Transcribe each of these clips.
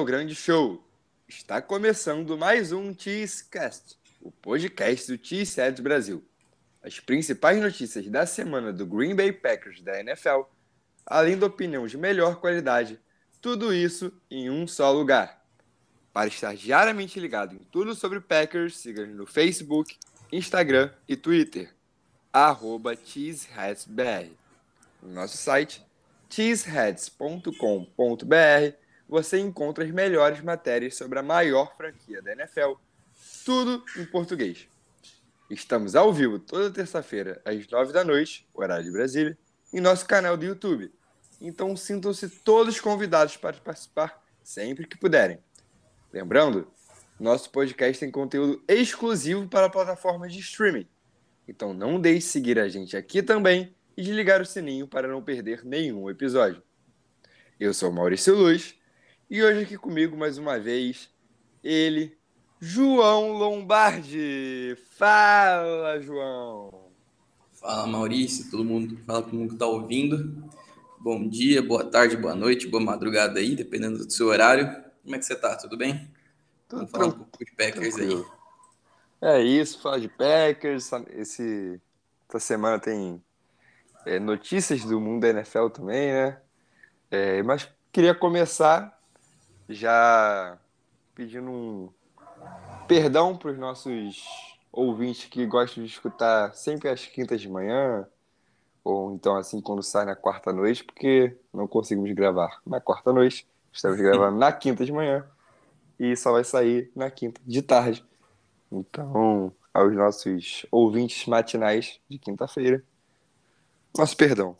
Ao grande show. Está começando mais um Cheesecast, o podcast do Cheeseheads Brasil. As principais notícias da semana do Green Bay Packers da NFL, além da opinião de melhor qualidade, tudo isso em um só lugar. Para estar diariamente ligado em tudo sobre Packers, siga-nos no Facebook, Instagram e Twitter, arroba CheeseheadsBR. No nosso site, cheeseheads.com.br, você encontra as melhores matérias sobre a maior franquia da NFL, tudo em português. Estamos ao vivo toda terça-feira, às nove da noite, horário de Brasília, em nosso canal do YouTube. Então sintam-se todos convidados para participar sempre que puderem. Lembrando, nosso podcast tem conteúdo exclusivo para plataformas de streaming. Então não deixe de seguir a gente aqui também e de ligar o sininho para não perder nenhum episódio. Eu sou Maurício Luz e hoje aqui comigo mais uma vez ele, João Lombardi. Fala, João. Fala, Maurício, todo mundo, fala todo mundo que está ouvindo. Bom dia, boa tarde, boa noite, boa madrugada aí, dependendo do seu horário. Como é que você tá? Tudo bem? Tudo Vamos falar um pouco de Packers tranquilo. aí. É isso, fala de Packers. Esse, essa semana tem é, notícias do mundo da NFL também, né? É, mas queria começar já pedindo um perdão para os nossos ouvintes que gostam de escutar sempre às quintas de manhã, ou então assim quando sai na quarta noite, porque não conseguimos gravar na quarta noite, estamos gravando na quinta de manhã e só vai sair na quinta de tarde. Então, aos nossos ouvintes matinais de quinta-feira, nosso perdão.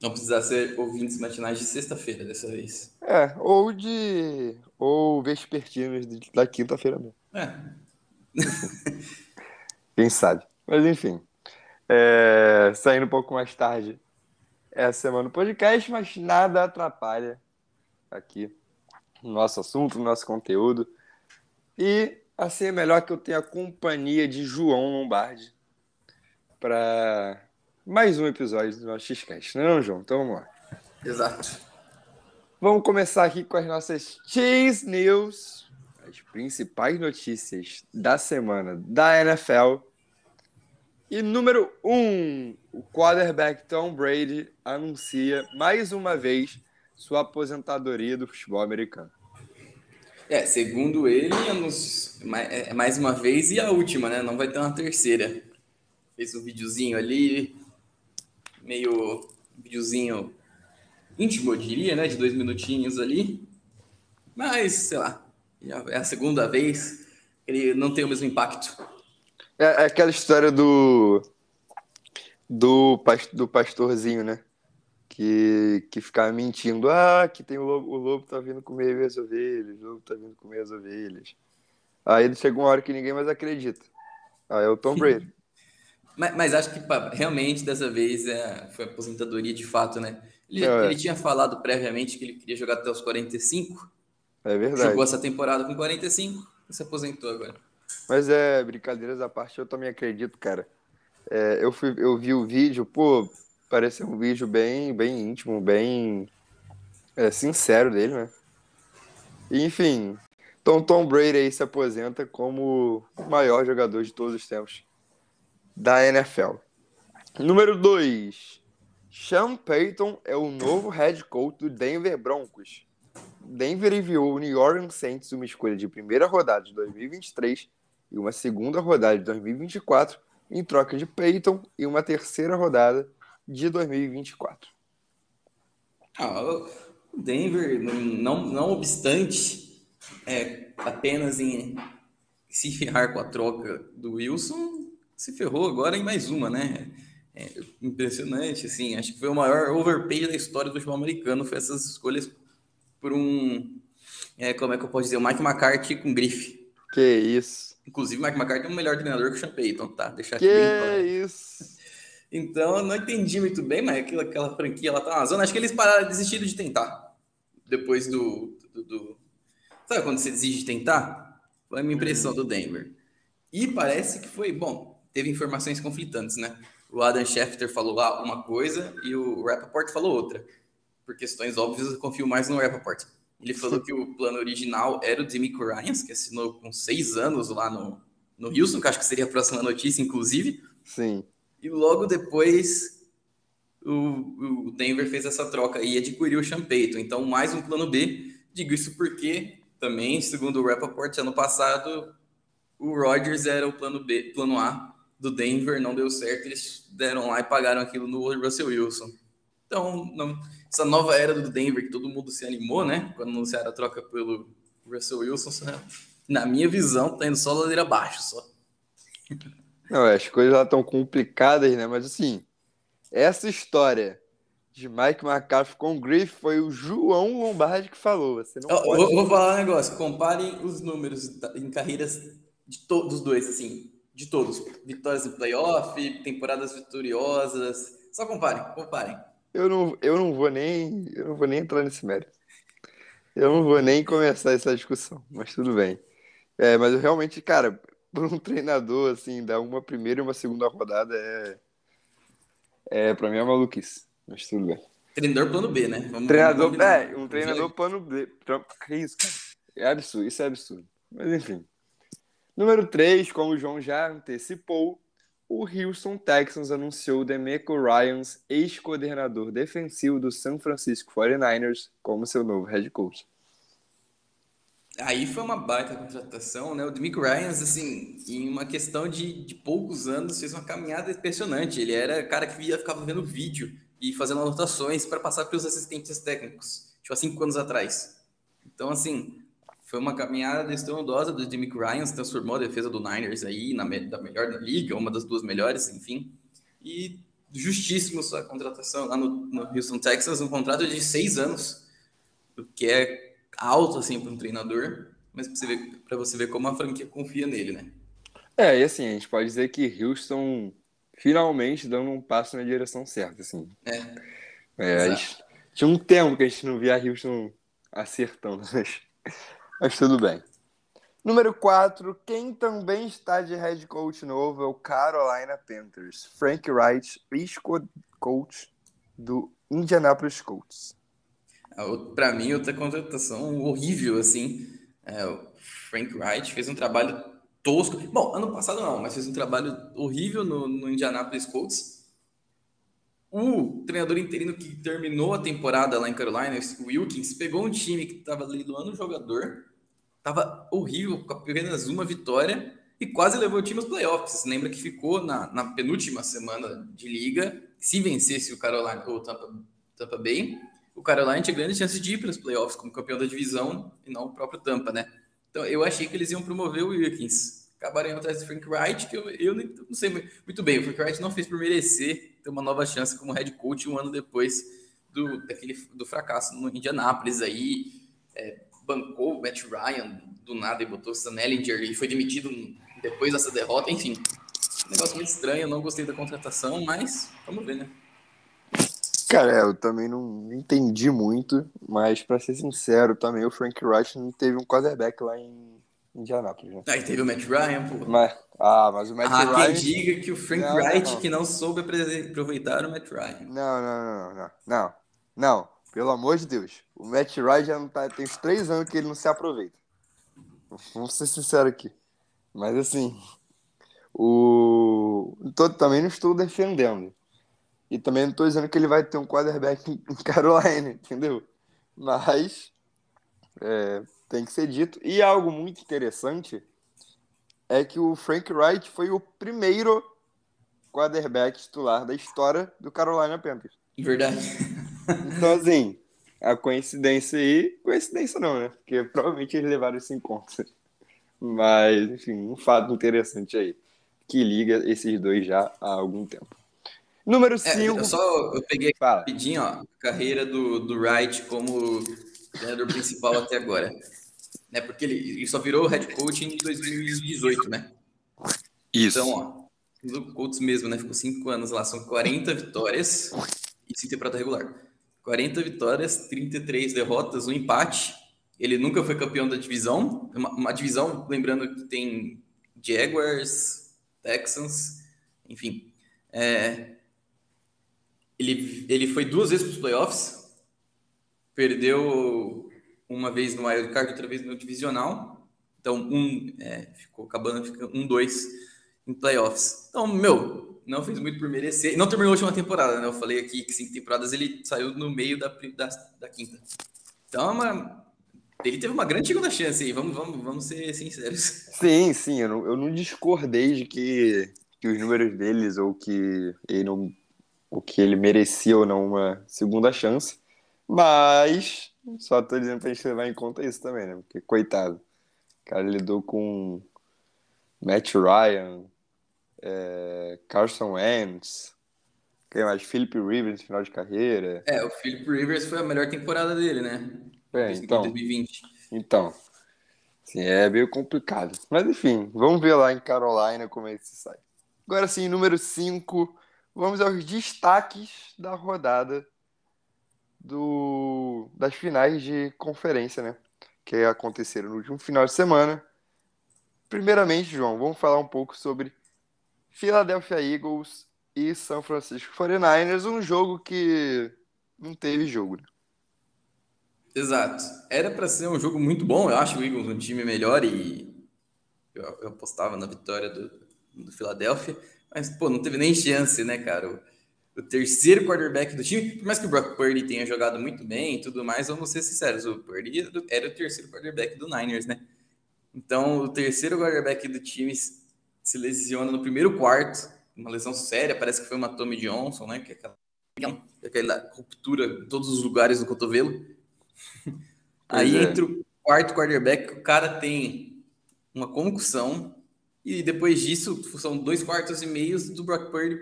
Não precisar ser ouvintes matinais de sexta-feira dessa vez. É, ou de. ou vespertinos da quinta-feira mesmo. É, Quem sabe? Mas enfim. É, saindo um pouco mais tarde essa semana no podcast, mas nada atrapalha aqui o nosso assunto, o nosso conteúdo. E assim é melhor que eu tenha a companhia de João Lombardi para mais um episódio do nosso Xcast. Não, é não, João? Então vamos lá. exato. Vamos começar aqui com as nossas Cheese News, as principais notícias da semana da NFL. E número 1, um, o quarterback Tom Brady anuncia mais uma vez sua aposentadoria do futebol americano. É, segundo ele, ma- é mais uma vez e a última, né? Não vai ter uma terceira. Fez um videozinho ali, meio videozinho íntimo, eu diria, né? De dois minutinhos ali. Mas, sei lá, já é a segunda vez. Ele não tem o mesmo impacto. É, é aquela história do do, do pastorzinho, né? Que, que ficava mentindo. Ah, que tem o lobo, o lobo tá vindo comer minhas ovelhas, o lobo tá vindo comer as ovelhas. Aí chega uma hora que ninguém mais acredita. Aí é o Tom Brady. Mas, mas acho que pá, realmente dessa vez é, foi aposentadoria de fato, né? Ele, É. ele tinha falado previamente que ele queria jogar até os 45. É verdade. Jogou essa temporada com 45 e se aposentou agora. Mas é, brincadeiras à parte, eu também acredito, cara. É, eu, fui, eu vi o vídeo, pô, parece um vídeo bem, bem íntimo, bem é, sincero dele, né? Enfim, então Tom Brady aí se aposenta como o maior jogador de todos os tempos da NFL. Número 2. Sean Payton é o novo head coach do Denver Broncos. Denver enviou o New Orleans Saints uma escolha de primeira rodada de 2023 e uma segunda rodada de 2024 em troca de Peyton e uma terceira rodada de 2024. Ah, Denver, não, não obstante, é, apenas em se ferrar com a troca do Wilson, se ferrou agora em mais uma, né? É impressionante, assim. Acho que foi o maior overpay da história do futebol americano. Foi essas escolhas por um. É, como é que eu posso dizer? O Mike McCarthy com grife. Que isso. Inclusive, o Mike McCarthy é um melhor treinador que o Sean Payton, tá? Deixar Que bem isso. Então, eu não entendi muito bem, mas aquela, aquela franquia ela tá na zona. Acho que eles pararam, desistiram de tentar. Depois do, do, do- Sabe quando você desiste de tentar? Foi a minha impressão do Denver. E parece que foi, bom, teve informações conflitantes, né? O Adam Schefter falou lá uma coisa e o Rappaport falou outra. Por questões óbvias, eu confio mais no Rappaport. Ele falou que o plano original era o Demico Ryans, que assinou com seis anos lá no, no Houston, que acho que seria a próxima notícia, inclusive. Sim. E logo depois o, o Denver fez essa troca e adquiriu o Payton. Então, mais um plano B. Digo isso porque também, segundo o Rappaport, ano passado, o Rodgers era o plano B, plano A do Denver, não deu certo, eles deram lá e pagaram aquilo no Russell Wilson. Então, não, essa nova era do Denver, que todo mundo se animou, né? Quando anunciaram a troca pelo Russell Wilson, na minha visão, tá indo só ladeira abaixo, só. Não, as coisas lá estão complicadas, né? Mas assim, essa história de Mike McCarthy com Griff foi o João Lombardi que falou. Você não eu, pode... vou, vou falar um negócio. Comparem os números em carreiras de todos os dois, assim, de todos. Vitórias em playoff, temporadas vitoriosas. Só comparem, comparem. Eu não, eu não vou nem, eu não vou nem entrar nesse mérito. Eu não vou nem começar essa discussão, mas tudo bem. É, mas eu realmente, cara, por um treinador assim, dar uma primeira e uma segunda rodada é é, pra mim é maluquice, mas tudo bem. Treinador plano B, né? Vamos, treinador, vamos é, um treinador plano B. Que isso, cara? É absurdo, isso é absurdo. Mas enfim. Número 3, como o João já antecipou, o Houston Texans anunciou Demeco Ryans, ex-coordenador defensivo do San Francisco 49ers, como seu novo head coach. Aí foi uma baita contratação, né? O Demico Ryans, assim, em uma questão de, de poucos anos, fez uma caminhada impressionante. Ele era cara que via, ficava vendo vídeo e fazendo anotações para passar para os assistentes técnicos, tipo há cinco anos atrás. Então, assim, foi uma caminhada estrondosa do Demico Ryans, transformou a defesa do Niners aí na da melhor da liga, uma das duas melhores, enfim. E justíssimo sua contratação lá no, no Houston Texas, um contrato de seis anos, o que é alto assim para um treinador, mas para você, ver, você ver como a franquia confia nele, né? É, e assim, a gente pode dizer que Houston finalmente dando um passo na direção certa, assim. É. é gente, tinha um tempo que a gente não via Houston acertando, mas, mas tudo bem. Número 4, quem também está de head coach novo é o Carolina Panthers. Frank Wright, ex-coach do Indianapolis Colts. Para mim, outra contratação horrível, assim. É, o Frank Wright fez um trabalho tosco. Bom, ano passado não, mas fez um trabalho horrível no, no Indianapolis Colts. O treinador interino que terminou a temporada lá em Carolina, o Wilkins, pegou um time que estava ali do ano jogador, estava horrível, com apenas uma vitória, e quase levou o time aos playoffs. Lembra que ficou na, na penúltima semana de liga, se vencesse o Carolina ou Tampa, Tampa Bay, o Carolina tinha grande chance de ir para os playoffs como campeão da divisão e não o próprio Tampa, né? Então eu achei que eles iam promover o Wilkins. Acabaram indo atrás do Frank Wright, que eu, eu não sei muito bem. O Frank Wright não fez por merecer ter uma nova chance como head coach um ano depois do, daquele, do fracasso no Indianapolis aí. É, bancou o Matt Ryan do nada e botou o Sam Ellinger e foi demitido depois dessa derrota. Enfim, um negócio muito estranho. Eu não gostei da contratação, mas vamos ver, né? Cara, é, eu também não entendi muito, mas para ser sincero, também o Frank Wright não teve um quarterback lá em Indianapolis. Né? Aí teve o Matt Ryan, pô. Mas, ah, mas o Matt ah, Ryan. quem diga que o Frank não, Wright não. que não soube aproveitar o Matt Ryan. Não, não, não, não, não. Não, pelo amor de Deus. O Matt Ryan já não tá. Tem uns três anos que ele não se aproveita. Vamos ser sinceros aqui. Mas assim. O. Tô, também não estou defendendo. E também não estou dizendo que ele vai ter um quarterback em Carolina, entendeu? Mas é, tem que ser dito. E algo muito interessante é que o Frank Wright foi o primeiro quarterback titular da história do Carolina Panthers. Verdade. Então, assim, a coincidência aí. Coincidência não, né? Porque provavelmente eles levaram isso em conta. Mas, enfim, um fato interessante aí. Que liga esses dois já há algum tempo. Número 5. É, eu só eu peguei Fala. rapidinho ó, a carreira do, do Wright como treinador principal até agora. Né, porque ele, ele só virou head coach em 2018, né? Isso. Então, ó, do Colts mesmo, né? Ficou cinco anos lá, são 40 vitórias e sem temporada regular. 40 vitórias, 33 derrotas, um empate. Ele nunca foi campeão da divisão. Uma, uma divisão, lembrando que tem Jaguars, Texans, enfim. É, ele, ele foi duas vezes para os playoffs, perdeu uma vez no wildcard, outra vez no divisional. Então, um, é, ficou acabando, fica um, dois em playoffs. Então, meu, não fez muito por merecer. Não terminou a última temporada, né? Eu falei aqui que cinco temporadas ele saiu no meio da, da, da quinta. Então, é uma, ele teve uma grande segunda chance aí, vamos, vamos, vamos ser sinceros. Sim, sim, eu não, eu não discordei de que, que os números deles ou que ele não o que ele merecia ou não uma segunda chance, mas só tô dizendo pra gente levar em conta isso também, né? Porque, coitado, o cara lidou com Matt Ryan, é, Carson Wentz, quem mais? Philip Rivers no final de carreira. É, o Philip Rivers foi a melhor temporada dele, né? É, então, 2020. Então, sim, é meio complicado. Mas enfim, vamos ver lá em Carolina como é que se sai. Agora sim, número 5, vamos aos destaques da rodada do, das finais de conferência, né? Que aconteceram no último final de semana. Primeiramente, João, vamos falar um pouco sobre Philadelphia Eagles e São Francisco 49ers, um jogo que não teve jogo. Né? Exato. Era para ser um jogo muito bom. Eu acho o Eagles um time melhor e eu, eu apostava na vitória do, do Philadelphia. Mas, pô, não teve nem chance, né, cara? O, o, terceiro quarterback do time, por mais que o Brock Purdy tenha jogado muito bem e tudo mais, vamos ser sinceros, o Purdy era o terceiro quarterback do Niners, né? Então, o terceiro quarterback do time se lesiona no primeiro quarto, uma lesão séria, parece que foi uma Tommy Johnson, né? Que é aquela, aquela ruptura em todos os lugares do cotovelo. Aí é. entra o quarto quarterback, o cara tem uma concussão, e depois disso são dois quartos e meios do Brock Purdy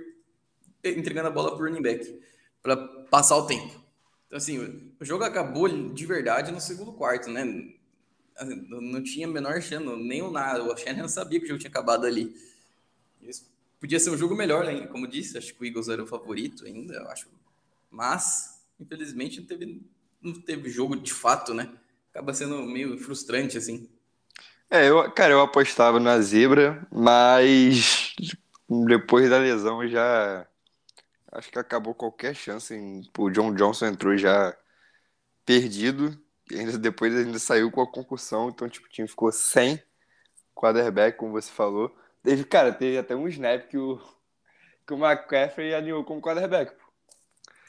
entregando a bola para o running back para passar o tempo. Então, assim, o jogo acabou de verdade no segundo quarto, né? Assim, não tinha a menor chance, nem o nada. O Shannon sabia que o jogo tinha acabado ali. Podia ser um jogo melhor, né? como disse, acho que o Eagles era o favorito ainda, eu acho. Mas, infelizmente, não teve não teve jogo de fato, né? Acaba sendo meio frustrante, assim. É, eu, cara, eu apostava na zebra, mas depois da lesão já acho que acabou qualquer chance. Em, o John Johnson entrou já perdido, ainda depois ainda saiu com a concussão, então tipo, o time ficou sem quarterback, como você falou. Teve, cara, teve até um snap que o, que o McCaffrey alinhou como quarterback.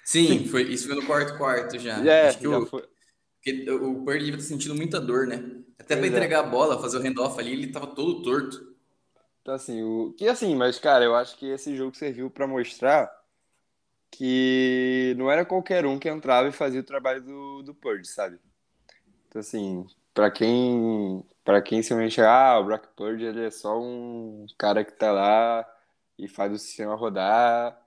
Sim, foi, isso foi no quarto quarto já. É, Acho que já o, foi. Porque o Purdy tá sentindo muita dor, né? Até para é. entregar a bola, fazer o handoff ali, ele tava todo torto. Então, assim, o... que assim, mas, cara, eu acho que esse jogo serviu para mostrar que não era qualquer um que entrava e fazia o trabalho do, do Purdy, sabe? Então, assim, para quem para quem se mente, ah, o Brock Purdy ele é só um cara que tá lá e faz o sistema rodar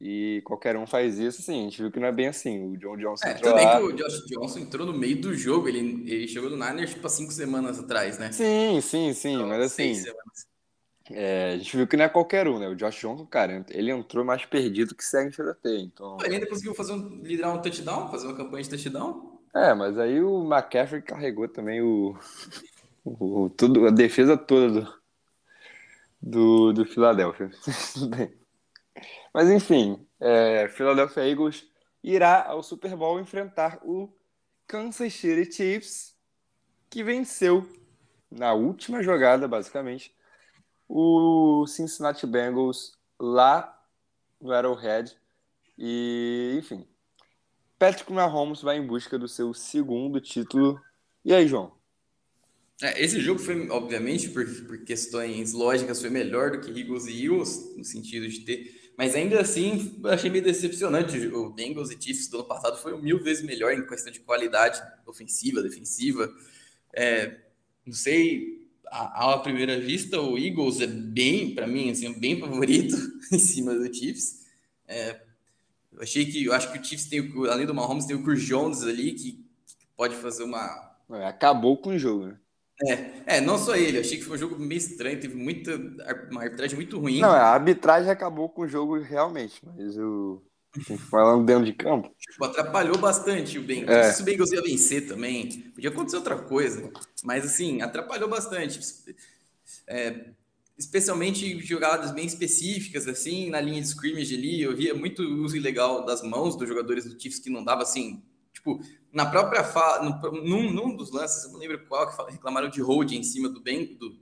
e qualquer um faz isso, assim, a gente viu que não é bem assim. O John Johnson é, entrou também lá... que o Josh Johnson entrou no meio do jogo, ele, ele chegou no Niners, tipo, há cinco semanas atrás, né? Sim, sim, sim, então, mas assim... É, a gente viu que não é qualquer um, né? O Josh Johnson, cara, ele entrou mais perdido que segue em então... Ele ainda conseguiu fazer um, liderar um touchdown, fazer uma campanha de touchdown. É, mas aí o McCaffrey carregou também o... o tudo, a defesa toda do, do, do Philadelphia. Mas enfim, é, Philadelphia Eagles irá ao Super Bowl enfrentar o Kansas City Chiefs, que venceu na última jogada, basicamente, o Cincinnati Bengals lá no Arrowhead. E, enfim, Patrick Mahomes vai em busca do seu segundo título. E aí, João? É, esse jogo foi, obviamente, por, por questões lógicas, foi melhor do que Eagles e Eagles, no sentido de ter mas ainda assim, achei meio decepcionante. O Bengals e Chiefs do ano passado foi mil vezes melhor em questão de qualidade ofensiva, defensiva. É, não sei, à, à, primeira vista, o Eagles é bem, para mim, assim, bem favorito em cima do Chiefs. É, eu achei que, eu acho que o Chiefs tem, além do Mahomes, tem o Chris Jones ali, que, que pode fazer uma... É, acabou com o jogo, né? É, é, não só ele, achei que foi um jogo meio estranho, teve muita uma arbitragem muito ruim. Não, a arbitragem acabou com o jogo realmente, mas o falando dentro de campo. Tipo, atrapalhou bastante o Bengals. É. Se o Bengals ia vencer também, podia acontecer outra coisa, mas assim, atrapalhou bastante. É, especialmente jogadas bem específicas, assim, na linha de scrimmage ali, eu via muito uso ilegal das mãos dos jogadores do Chiefs que não dava assim, tipo, na própria fala, num, num, dos lances, eu não lembro qual, que reclamaram de holding em cima do, ben, do,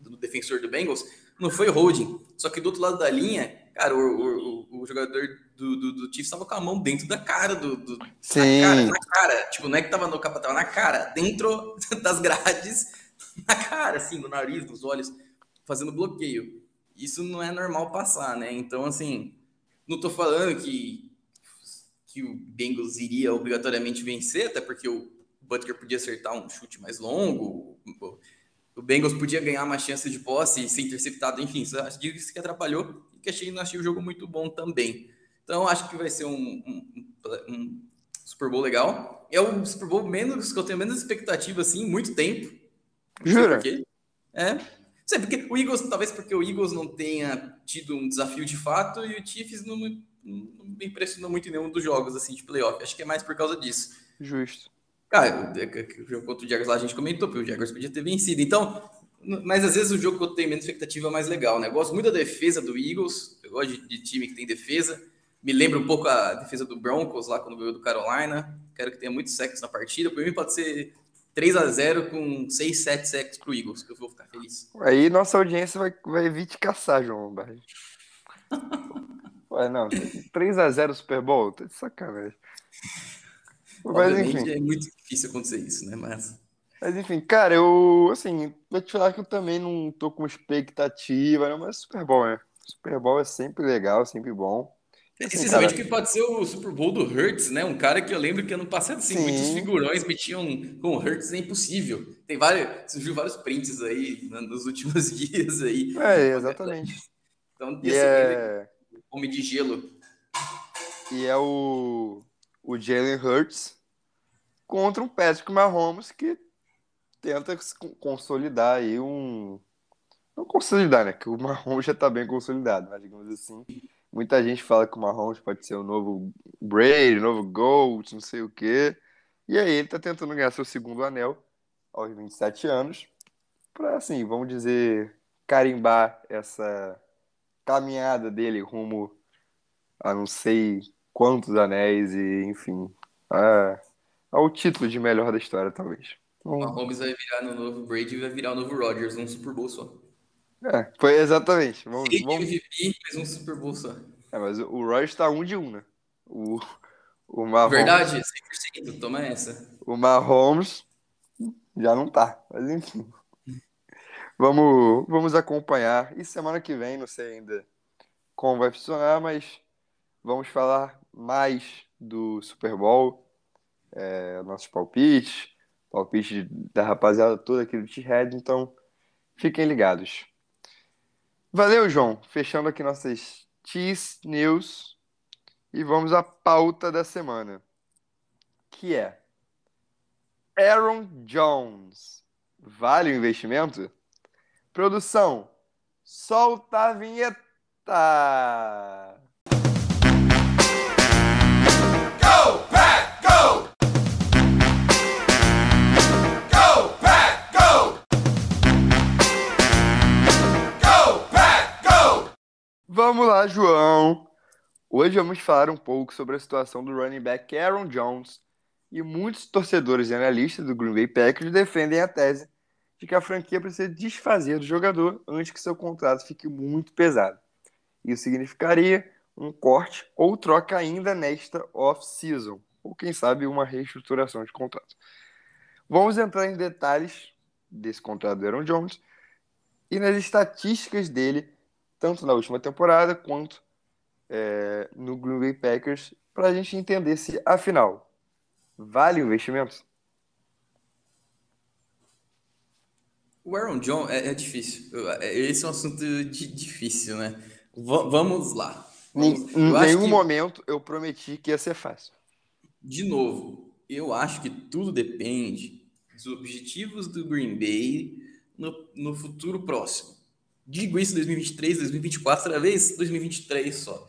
do defensor do Bengals, não foi holding. Só que do outro lado da linha, cara, o, o, o jogador do, do, do Chiefs estava com a mão dentro da cara do. do Sim. Na cara, na cara. Tipo, não é que tava no capa, tava na cara, dentro das grades, na cara, assim, no nariz, nos olhos, fazendo bloqueio. Isso não é normal passar, né? Então, assim, não tô falando que, que o Bengals iria obrigatoriamente vencer, até porque o Butker podia acertar um chute mais longo, o Bengals podia ganhar uma chance de posse e ser interceptado, enfim, isso que atrapalhou e que achei, achei o jogo muito bom também. Então, acho que vai ser um, um, um Super Bowl legal. É o Super Bowl menos que eu tenho menos expectativa, assim, muito tempo. Jura? É. Sei, porque o Eagles, talvez porque o Eagles não tenha tido um desafio de fato e o Chiefs não, não me impressionou muito em nenhum dos jogos, assim, de playoff. Acho que é mais por causa disso. Justo. Cara, o jogo contra o Jaguars lá a gente comentou, porque o Jaguars podia ter vencido. Então, mas às vezes o jogo que eu tenho menos expectativa é mais legal, né? gosto muito da defesa do Eagles, eu gosto de, de, time que tem defesa. Me lembra um pouco a defesa do Broncos lá quando ganhou do Carolina. Quero que tenha muito sexo na partida. Por mim pode ser 3 a 0 com 6, 7 sacks pro Eagles, que eu vou ficar feliz. Aí nossa audiência vai, vai vir te caçar, João Barre. Ué, não, 3 a 0 Super Bowl? Tá de sacanagem. Mas, enfim. é muito difícil acontecer isso, né? Mas... Mas enfim, cara, eu, assim, vou te falar que eu também não tô com expectativa, não, mas Super Bowl, né? Super Bowl é sempre legal, sempre bom. Precisamente assim, que pode ser o Super Bowl do Hurts, né? Um cara que eu lembro que ano passado, assim, Sim. muitos figurões metiam com o Hurts é impossível. Tem vários, surgiu vários prints aí nos últimos dias aí. É, exatamente. Então, e é... homem de gelo. E é o o Jalen Hurts contra um Patrick Mahomes que tenta consolidar aí um. Não consolidar, né? Que o Mahomes já tá bem consolidado, mas digamos assim. Muita gente fala que o Mahomes pode ser o novo Brady, o novo Gold, não sei o quê. E aí ele tá tentando ganhar seu segundo anel aos 27 anos. Pra, assim, vamos dizer, carimbar essa caminhada dele rumo a não sei quantos anéis e, enfim, a, ao título de melhor da história, talvez. O Mahomes vai virar no novo Brady e vai virar o novo Rodgers num Super Bowl só. É, foi exatamente. Vamos, Ele vamos... MVP, mas um Super Bowl só. É, mas o Rodgers tá um de um, né? O, o Mahomes... Verdade, 100%, toma essa. O Mahomes já não tá, mas enfim. Vamos, vamos acompanhar. E semana que vem, não sei ainda como vai funcionar, mas vamos falar mais do Super Bowl, é, nossos palpites, palpite da rapaziada toda aqui do T-Head, então fiquem ligados. Valeu, João. Fechando aqui nossas Cheese News e vamos à pauta da semana, que é Aaron Jones. Vale o investimento? Produção, solta a vinheta! Vamos lá, João. Hoje vamos falar um pouco sobre a situação do running back Aaron Jones e muitos torcedores e analistas do Green Bay Packers defendem a tese de que a franquia precisa desfazer do jogador antes que seu contrato fique muito pesado. Isso significaria um corte ou troca ainda nesta off-season, ou quem sabe uma reestruturação de contrato. Vamos entrar em detalhes desse contrato do Aaron Jones e nas estatísticas dele tanto na última temporada quanto é, no Green Bay Packers, para a gente entender se, afinal, vale o investimento? O Aaron John é, é difícil. É, esse é um assunto de, difícil, né? V vamos lá. Vamos. Em nenhum que... momento eu prometi que ia ser fácil. De novo, eu acho que tudo depende dos objetivos do Green Bay no, no futuro próximo. Digo isso 2023, 2024, outra vez 2023 só.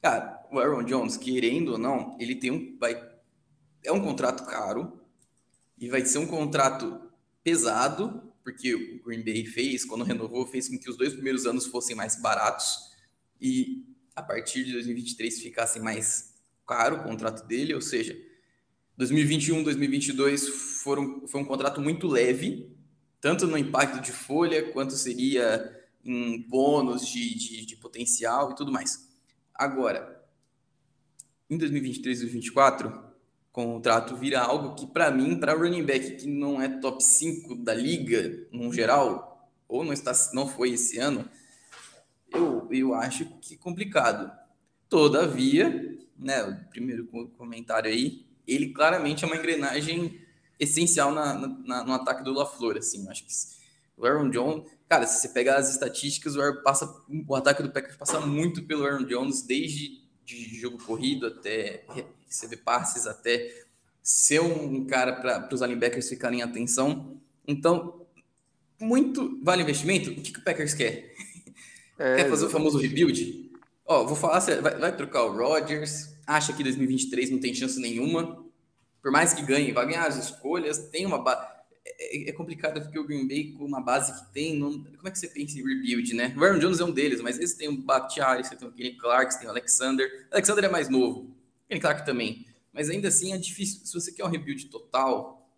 Cara, o Aaron Jones, querendo ou não, ele tem um. Vai, é um contrato caro e vai ser um contrato pesado, porque o Green Bay fez, quando renovou, fez com que os dois primeiros anos fossem mais baratos e a partir de 2023 ficasse mais caro o contrato dele, ou seja, 2021, 2022 foram, foi um contrato muito leve, tanto no impacto de folha, quanto seria em bônus de, de, de potencial e tudo mais. Agora, em 2023 e 2024, o contrato vira algo que, para mim, para running back que não é top 5 da liga, no geral, ou não, está, não foi esse ano, eu, eu acho que é complicado. Todavia, né, o primeiro comentário aí, ele claramente é uma engrenagem essencial na, na, no ataque do LaFleur, assim, acho que o Aaron Jones, cara, se você pegar as estatísticas, o, Aaron passa, o ataque do Packers passa muito pelo Aaron Jones, desde de jogo corrido até receber passes, até ser um cara para os linebackers ficarem em atenção. Então, muito vale investimento. O que, que o Packers quer? É, quer fazer o famoso rebuild? Ó, vou falar, vai, vai trocar o Rodgers, acha que 2023 não tem chance nenhuma. Por mais que ganhe, vai ganhar as escolhas, tem uma base. É, é, complicado porque o Green Bay, com uma base que tem, não... como é que você pensa em rebuild, né? O Aaron Jones é um deles, mas eles têm o Bakhtiari, você tem o Kenny Clark, você tem o Alexander. O Alexander é mais novo, Kenny Clark também. Mas ainda assim é difícil. Se você quer um rebuild total,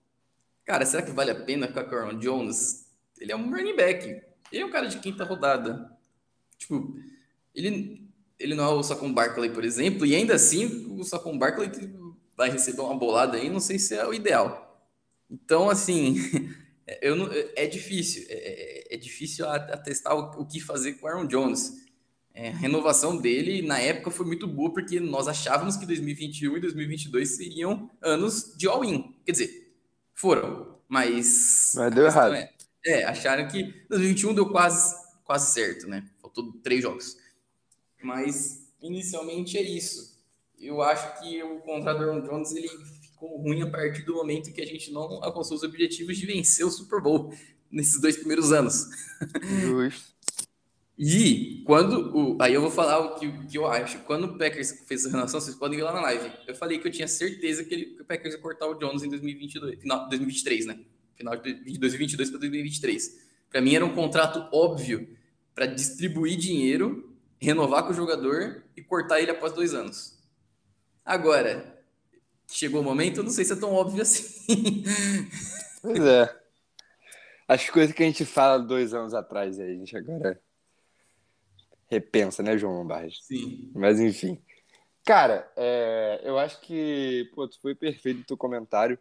cara, será que vale a pena com o Aaron Jones? Ele é um running back. Ele é um cara de quinta rodada. Tipo, ele ele não é o Saquon Barkley, por exemplo, e ainda assim o Saquon Barkley vai receber uma bolada aí, não sei se é o ideal. Então, assim, eu não, é difícil, é, é difícil atestar o, o, que fazer com o Aaron Jones. É, a renovação dele, na época, foi muito boa, porque nós achávamos que 2021 e 2022 seriam anos de all-in. Quer dizer, foram, mas... Mas deu errado. É, é, acharam que 2021 deu quase, quase certo, né? Faltou três jogos. Mas inicialmente é isso. Eu acho que o contrato do Aaron Jones ele ficou ruim a partir do momento que a gente não alcançou os objetivos de vencer o Super Bowl nesses dois primeiros anos. Justo. E quando o. Aí eu vou falar o que, o que eu acho. Quando o Packers fez essa renovação, vocês podem ver lá na live. Eu falei que eu tinha certeza que, ele, que o Packers ia cortar o Jones em 2022, final, 2023, né? Final de 2022 para 2023. Para mim era um contrato óbvio para distribuir dinheiro renovar com o jogador e cortar ele após dois anos. Agora, chegou o momento, eu não sei se é tão óbvio assim. Pois é. As coisas que a gente fala dois anos atrás, a gente agora repensa, né, João Lombardi? Sim. Mas enfim. Cara, é, eu acho que pô, tu foi perfeito no teu comentário,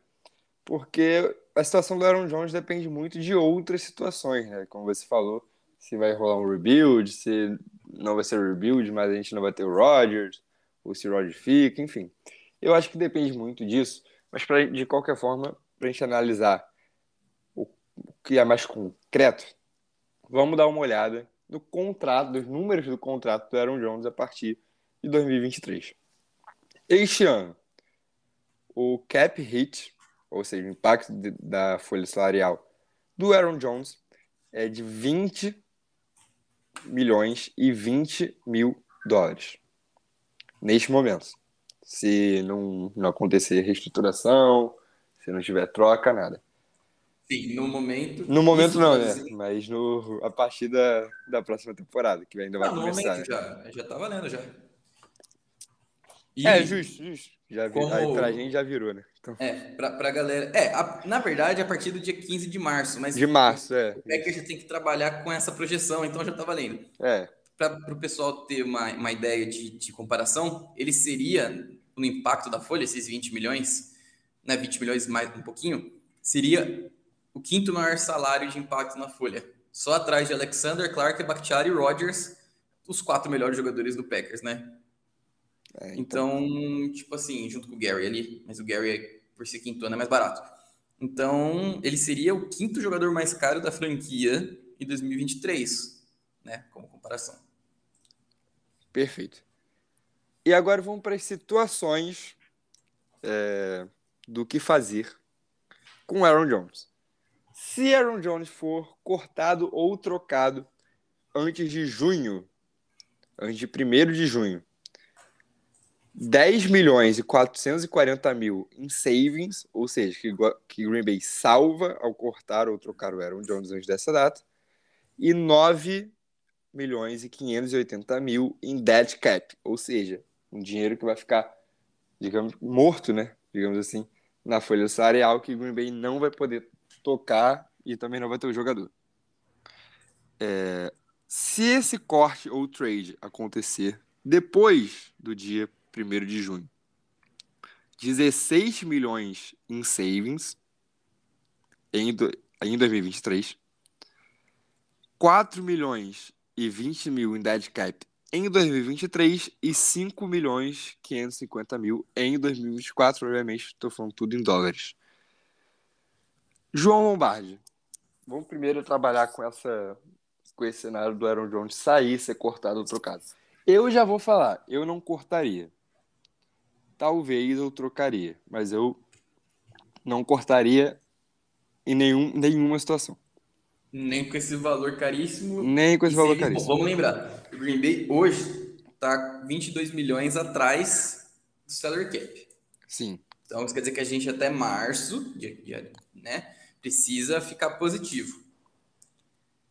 porque a situação do Aaron Jones depende muito de outras situações, né? Como você falou, se vai rolar um rebuild, se não vai ser rebuild, mas a gente não vai ter o Rodgers, ou se Rodgers fica, enfim. Eu acho que depende muito disso, mas pra, de qualquer forma, para a gente analisar o, o que é mais concreto, vamos dar uma olhada no contrato, dos números do contrato do Aaron Jones a partir de 2023. Este ano, o cap hit, ou seja, o impacto de, da folha salarial do Aaron Jones é de 20 milhões e 20 mil dólares. Neste momento. Se não, não acontecer reestruturação, se não tiver troca, nada. Sim, no momento. No momento não, né? Mas no, a partir da, da próxima temporada, que ainda vai não, começar. Né? já, já tá valendo já. E... É, justo, justo. Já Como... Aí pra gente já virou, né? Então... É, pra, pra galera. É, a, na verdade, a partir do dia 15 de março, mas. De março, é. O Packers já tem que trabalhar com essa projeção, então já tá valendo. É. Para o pessoal ter uma, uma ideia de, de comparação, ele seria, no impacto da folha, esses 20 milhões, né? 20 milhões mais um pouquinho, seria o quinto maior salário de impacto na folha. Só atrás de Alexander, Clark, Bakhtiari e Rodgers, os quatro melhores jogadores do Packers, né? É, então... então... tipo assim, junto com o Gary ali, mas o Gary, por ser quinto ano, é mais barato. Então, ele seria o quinto jogador mais caro da franquia em 2023, né? Como comparação. Perfeito. E agora vamos para as situações é, do que fazer com Aaron Jones. Se Aaron Jones for cortado ou trocado antes de junho, antes de 1 de junho, 10 milhões e 440 mil em savings, ou seja, que, que Green Bay salva ao cortar ou trocar o Aaron Jones antes dessa data, e 9 milhões e 580 mil em dead cap, ou seja, um dinheiro que vai ficar, digamos, morto, né? Digamos assim, na folha salarial que o Green Bay não vai poder tocar e também não vai ter o jogador. É, se esse corte ou trade acontecer depois do dia 1 de junho, 16 milhões em savings em, do, em 2023, 4 milhões e 20 mil em dead cap em 2023 e 5 milhões 550 mil em 2024. Obviamente, estou falando tudo em dólares. João Lombardi, vamos primeiro trabalhar com essa com esse cenário do Aaron Jones sair, ser cortado ou trocado. Eu já vou falar, eu não cortaria. Talvez eu trocaria, mas eu não cortaria em nenhum, nenhuma situação. Nem com esse valor caríssimo. Nem com esse valor caríssimo. Vamos lembrar, o Green Bay hoje está 22 milhões atrás do salary cap. Sim. Então isso quer dizer que a gente até março, né, precisa ficar positivo.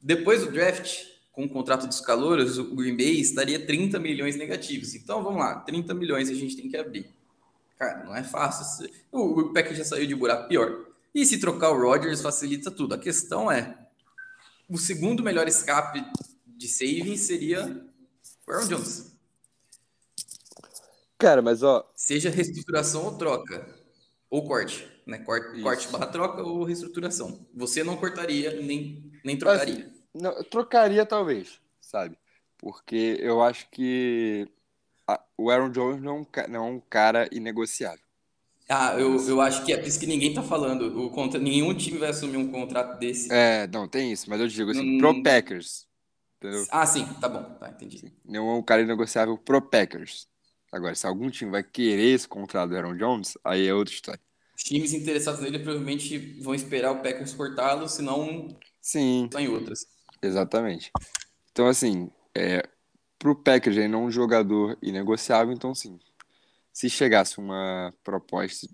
Depois do draft, com o contrato dos calouros, o Green Bay estaria 30 milhões negativos. Então vamos lá, 30 milhões a gente tem que abrir. Cara, não é fácil. O, Packers já saiu de buraco pior. E se trocar o Rodgers facilita tudo. A questão é, o segundo melhor escape de saving seria o Aaron Jones. Cara, mas ó. Seja reestruturação ou troca. Ou corte. Né? Corte, corte barra troca ou reestruturação. Você não cortaria nem, nem trocaria. Mas, não, trocaria talvez, sabe? Porque eu acho que a, o Aaron Jones não, é não é um cara inegociável. Ah, eu, eu acho que é por isso que ninguém tá falando. O contra... Nenhum time vai assumir um contrato desse. É, não, tem isso, mas eu digo assim, hum... pro Packers. Entendeu? Ah, sim, tá bom, tá, entendi. Sim. Não é um cara inegociável pro Packers. Agora, se algum time vai querer esse contrato do Aaron Jones, aí é outra história. Os times interessados nele provavelmente vão esperar o Packers cortá-lo, senão sim. tá em outras. Exatamente. Então, assim, é, pro Packers ele não é um jogador inegociável, então sim, se chegasse uma proposta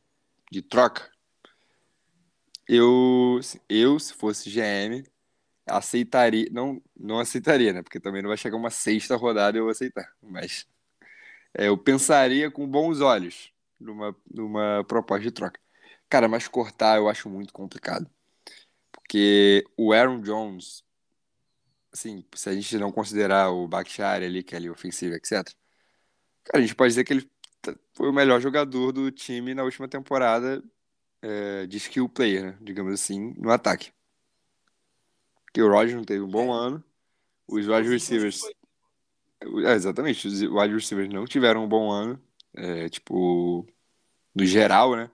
de troca, eu, eu se fosse GM, aceitaria, não, não aceitaria, né? Porque também não vai chegar uma sexta rodada e eu vou aceitar, mas é, eu pensaria com bons olhos numa, numa proposta de troca. Cara, mas cortar eu acho muito complicado. Porque o Aaron Jones, assim, se a gente não considerar o Bakhtiari ali, que é ali ofensivo, etc., cara, a gente pode dizer que ele foi o melhor jogador do time na última temporada é, de skill player, né? digamos assim, no ataque. Porque o Roger não teve um bom é. ano, os wide receivers. É, exatamente, os wide receivers não tiveram um bom ano, é, tipo, no geral, né?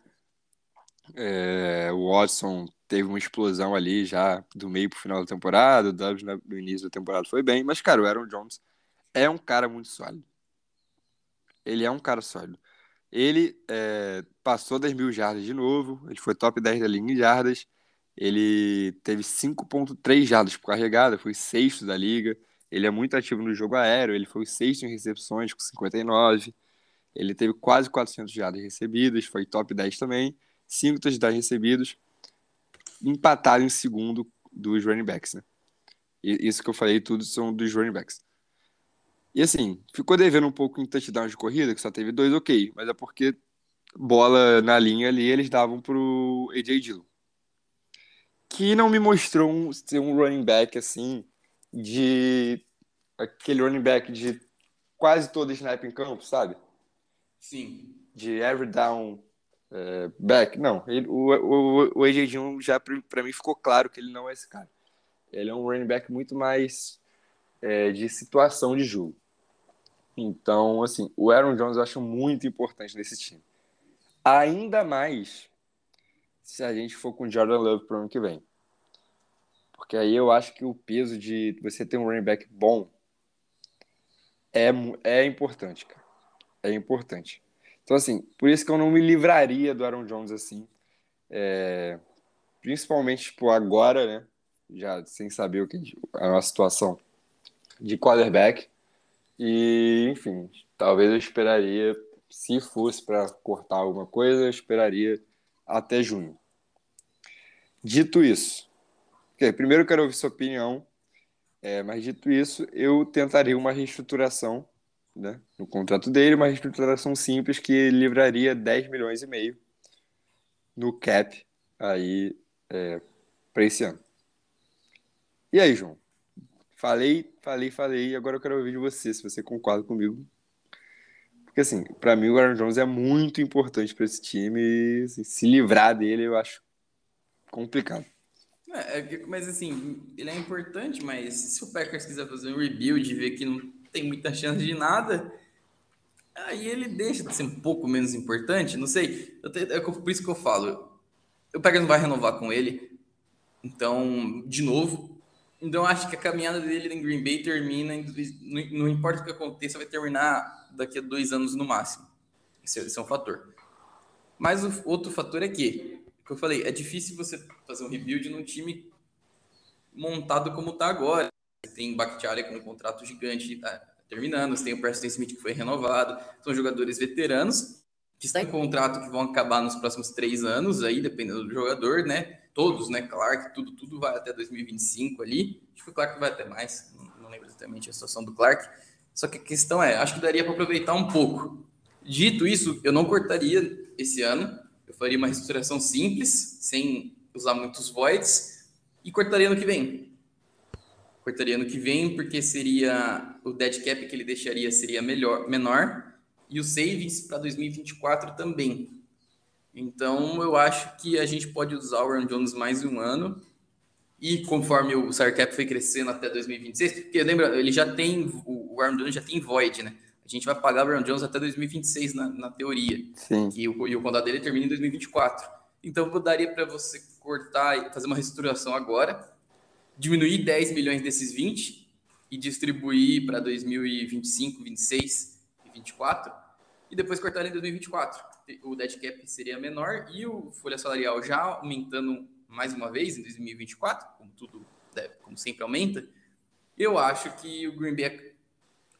É, o Watson teve uma explosão ali já do meio pro final da temporada, o Dubs no início da temporada foi bem, mas, cara, o Aaron Jones é um cara muito sólido. Ele é um cara sólido. Ele é, passou das mil jardas de novo, ele foi top 10 da linha de jardas, ele teve 5.3 jardas por carregada, foi sexto da liga, ele é muito ativo no jogo aéreo, ele foi sexto em recepções com 59, ele teve quase 400 jardas recebidas, foi top 10 também, 5 touchdowns recebidos, empatado em segundo dos running backs, né? Isso que eu falei, tudo são dos running backs. E assim, ficou devendo um pouco em touchdown de corrida, que só teve dois, ok. Mas é porque bola na linha ali eles davam pro AJ Dillon. Que não me mostrou um, ser um running back assim, de. aquele running back de quase todo snap em campo, sabe? Sim. De every down é, back. Não, ele, o, o, o AJ Dillon já para mim ficou claro que ele não é esse cara. Ele é um running back muito mais é, de situação de jogo. Então, assim, o Aaron Jones eu acho muito importante nesse time. Ainda mais se a gente for com Jordan Love para o ano que vem. Porque aí eu acho que o peso de você ter um running back bom é, é importante, cara. É importante. Então, assim, por isso que eu não me livraria do Aaron Jones assim. É, principalmente, tipo, agora, né? Já sem saber o que a nossa situação de quarterback. E, enfim, talvez eu esperaria, se fosse para cortar alguma coisa, eu esperaria até junho. Dito isso, primeiro eu quero ouvir sua opinião, é, mas dito isso, eu tentaria uma reestruturação né, no contrato dele, uma reestruturação simples que livraria 10 milhões e meio no cap aí é, para esse ano. E aí, João? Falei, falei, falei, agora eu quero ouvir de você, se você concorda comigo. Porque, assim, para mim o Aaron Jones é muito importante para esse time e assim, se livrar dele eu acho complicado. É, é mas, assim, ele é importante, mas se o Packers quiser fazer um rebuild e ver que não tem muita chance de nada, aí ele deixa de ser um pouco menos importante, não sei. é por isso que eu falo. O Packers não vai renovar com ele, então, de novo, então, acho que a caminhada dele em Green Bay termina, não, não importa o que aconteça, vai terminar daqui a dois anos no máximo. Esse, esse é um fator. Mas o outro fator é que, que eu falei, é difícil você fazer um rebuild num time montado como está agora. Você tem Bakhtiari com um contrato gigante, tá terminando, você tem o Preston Smith que foi renovado, são jogadores veteranos que estão em contrato que vão acabar nos próximos três anos, aí dependendo do jogador, né? Todos, né? Clark, tudo, tudo vai até 2025 ali. Acho que o Clark vai até mais, não, lembro exatamente a situação do Clark. Só que a questão é, acho que daria para aproveitar um pouco. Dito isso, eu não cortaria esse ano. Eu faria uma reestruturação simples, sem usar muitos voids, e cortaria no que vem. Cortaria no que vem, porque seria o dead cap que ele deixaria seria melhor, menor, e o savings para 2024 também. Então, eu acho que a gente pode usar o Aaron Jones mais um ano. E conforme o salary cap foi crescendo até 2026, porque lembra, ele já tem, o Aaron Jones já tem void, né? A gente vai pagar o Aaron Jones até 2026 na, na teoria. Sim. E o, e o contrato dele termina em 2024. Então, eu daria para você cortar e fazer uma reestruturação agora, diminuir 10 milhões desses 20 e distribuir para 2025, 26 e 24 e depois cortar em 2024 o dead cap seria menor e o folha salarial já aumentando mais uma vez em 2024, como tudo como sempre aumenta, eu acho que o Green Bay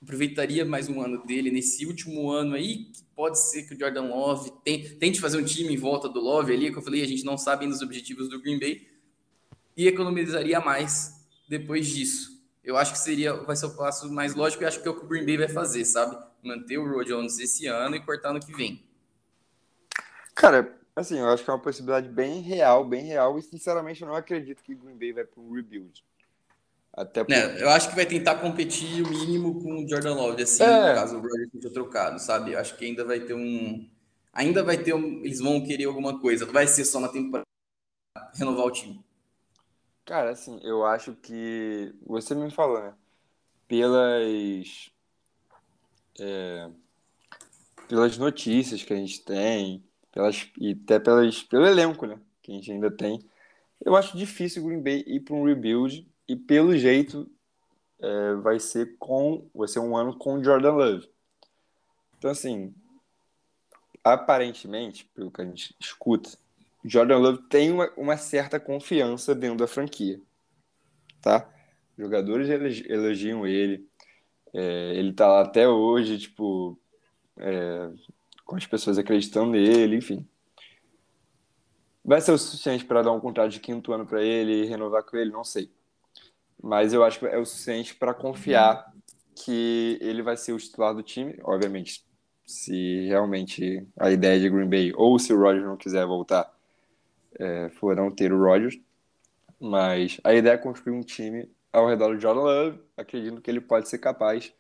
aproveitaria mais um ano dele nesse último ano aí, que pode ser que o Jordan Love tente, fazer um time em volta do Love ali, que eu falei, a gente não sabe ainda os objetivos do Green Bay, e economizaria mais depois disso. Eu acho que seria, vai ser o passo mais lógico e acho que é o que o Green Bay vai fazer, sabe? Manter o Roy Jones esse ano e cortar no que vem. Cara, assim, eu acho que é uma possibilidade bem real, bem real, e sinceramente eu não acredito que Green Bay vai para um rebuild. Até porque... é, eu acho que vai tentar competir o mínimo com o Jordan Love, assim, é. caso o Rodgers seja trocado, sabe? Eu acho que ainda vai ter um. Ainda vai ter um. Eles vão querer alguma coisa, não vai ser só na temporada renovar o time. Cara, assim, eu acho que. Você me falou, né? Pelas. É, pelas notícias que a gente tem, pelas, e até pelas, pelo elenco, né? Que a gente ainda tem. Eu acho difícil o Green Bay ir para um rebuild e pelo jeito é, vai ser com vai ser um ano com Jordan Love. Então assim, aparentemente, pelo que a gente escuta, Jordan Love tem uma, uma certa confiança dentro da franquia, tá? Jogadores elogiam ele, é, ele tá lá até hoje, tipo, é, com as pessoas acreditando nele, enfim. Vai ser o suficiente para dar um contrato de quinto ano para ele e renovar com ele? Não sei. Mas eu acho que é o suficiente para confiar que ele vai ser o titular do time. Obviamente, se realmente a ideia de Green Bay ou se o Rodgers não quiser voltar, é, for não ter o Rodgers. Mas a ideia é construir um time ao redor do Jordan Love, acredito que ele pode ser capaz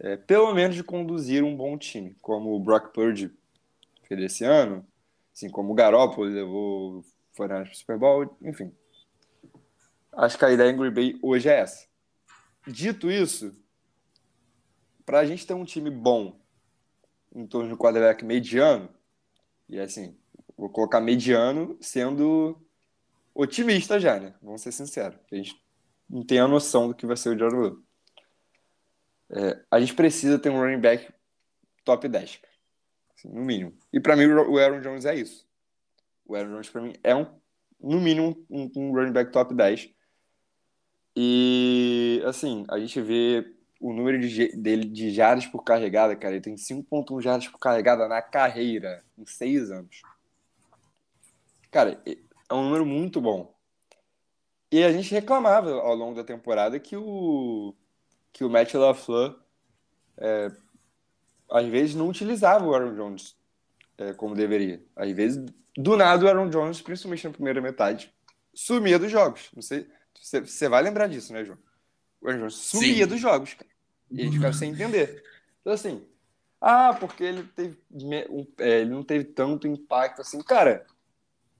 é, pelo menos de conduzir um bom time, como o Brock Purdy fez esse ano, assim como o Garoppolo levou o para o Super Bowl, enfim. Acho que a ideia em Green Bay hoje é essa. Dito isso, para a gente ter um time bom em torno de um quarterback mediano, e assim, vou colocar mediano sendo otimista já, né? Vamos ser sinceros. A gente não tem a noção do que vai ser o Jordan. É, a gente precisa ter um running back top 10, assim, no mínimo. E para mim o Aaron Jones é isso. O Aaron Jones para mim é um, no mínimo um, um running back top 10. E assim, a gente vê o número de, dele de jardas por carregada, cara, ele tem 5.1 jardas por carregada na carreira, em seis anos. Cara, é um número muito bom. E a gente reclamava ao longo da temporada que o que o Matt LaFleur é, às vezes não utilizava o Aaron Jones é, como deveria. Às vezes do nada o Aaron Jones, principalmente na primeira metade, sumia dos jogos. Não sei, você, vai lembrar disso, né, João? O Aaron Jones sumia Sim. dos jogos, cara. E a gente ficava sem entender. Então, assim, ah, porque ele teve. É, ele não teve tanto impacto assim. Cara,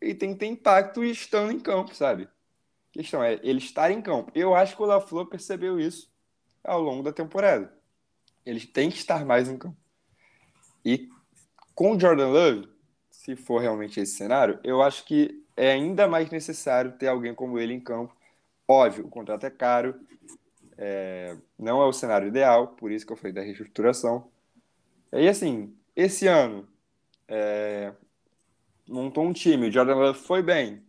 ele tem que ter impacto estando em campo, sabe? A questão é ele estar em campo. Eu acho que o LaFleur percebeu isso ao longo da temporada. Ele tem que estar mais em campo. E com Jordan Love, se for realmente esse cenário, eu acho que é ainda mais necessário ter alguém como ele em campo. Óbvio, o contrato é caro, é, não é o cenário ideal, por isso que eu falei da reestruturação. E assim, esse ano, é, montou um time, o Jordan Love foi bem.